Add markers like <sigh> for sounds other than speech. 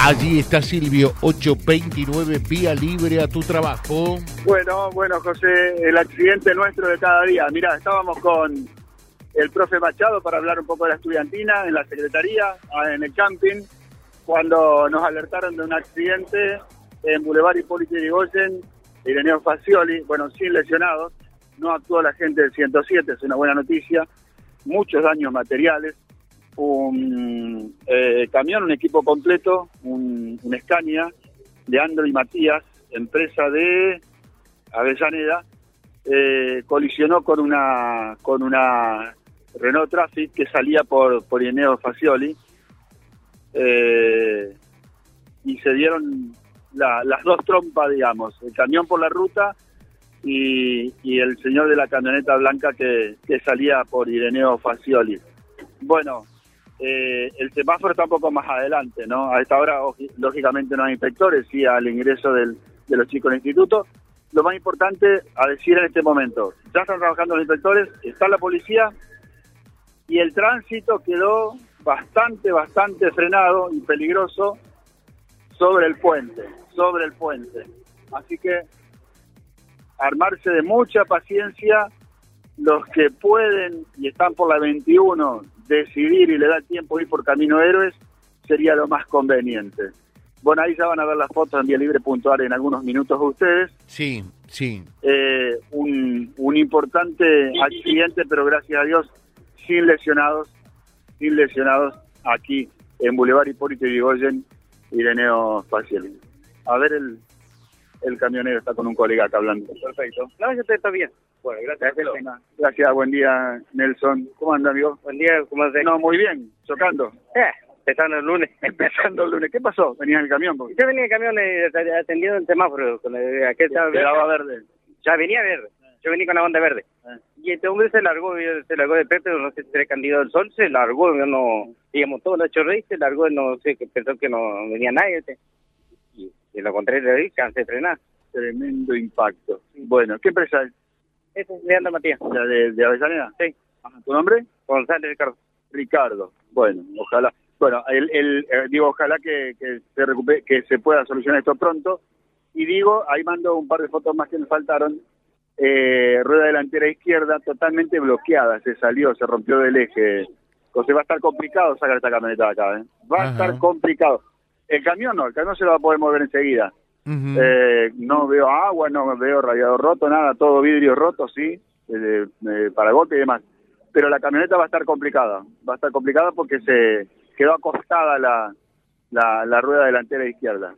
Allí está Silvio, 829, vía libre a tu trabajo. Bueno, bueno, José, el accidente nuestro de cada día. Mira, estábamos con el profe Machado para hablar un poco de la estudiantina en la secretaría, ah, en el camping, cuando nos alertaron de un accidente en Boulevard Hipólito Yrigoyen, Ireneo Facioli, bueno, sin lesionados, no actuó la gente del 107, es una buena noticia, muchos daños materiales, un eh, camión, un equipo completo, un, un Scania, Leandro y Matías, empresa de Avellaneda, eh, colisionó con una con una Renault Traffic que salía por por Ireneo Facioli eh, y se dieron las dos trompas, digamos, el camión por la ruta y, y el señor de la camioneta blanca que, que salía por Ireneo Facioli. Bueno, eh, el semáforo está un poco más adelante, ¿no? A esta hora, lógicamente, no hay inspectores, sí al ingreso del, de los chicos del instituto. Lo más importante a decir en este momento, ya están trabajando los inspectores, está la policía y el tránsito quedó bastante, bastante frenado y peligroso sobre el puente, sobre el puente. Así que armarse de mucha paciencia, los que pueden y están por la 21 decidir y le da tiempo ir por Camino Héroes, sería lo más conveniente. Bueno, ahí ya van a ver las fotos en Vía Libre Puntual en algunos minutos ustedes. Sí, sí. Eh, un, un importante accidente, pero gracias a Dios, sin lesionados, sin lesionados aquí en Boulevard Hipólito Yrigoyen, Ireneo Facial. A ver, el, el camionero está con un colega acá hablando. Perfecto. No, yo está bien. Bueno, gracias. Gracias, gracias, buen día, Nelson. ¿Cómo anda, amigo? Buen día, ¿cómo estás? No, muy bien, chocando. Eh, empezando el lunes. <laughs> Empezando el lunes. ¿Qué pasó? ¿Venías en el camión? Porque... Yo venía en el camión eh, atendiendo el semáforo. Con el, aquel estaba Quedaba verde. Ya venía verde. Yo venía con la banda verde. Eh. Y este hombre se largó, se largó de Pepe, no sé si era candidato del sol, se largó, no, digamos, todo lo hecho rey, se largó, no sé, pensó que no venía nadie. este. Y, y lo contrario, ahí, cansé de frenar. Tremendo impacto. Bueno, ¿qué empresa es? Ese es Leandro Matías. ¿La de, de Avellaneda? Sí. ¿Tu nombre? González Ricardo. Ricardo. Bueno, ojalá. Bueno, el, el, eh, digo, ojalá que, que se recupere, que se pueda solucionar esto pronto. Y digo, ahí mando un par de fotos más que me faltaron. Eh, rueda delantera izquierda totalmente bloqueada, se salió, se rompió del eje. Entonces va a estar complicado sacar esta camioneta de acá, ¿eh? Va a estar complicado. El camión no, el camión se lo va a poder mover enseguida. Eh, no veo agua, no veo radiador roto, nada, todo vidrio roto, sí, eh, eh, para golpe y demás. Pero la camioneta va a estar complicada, va a estar complicada porque se quedó acostada la, la, la rueda delantera izquierda.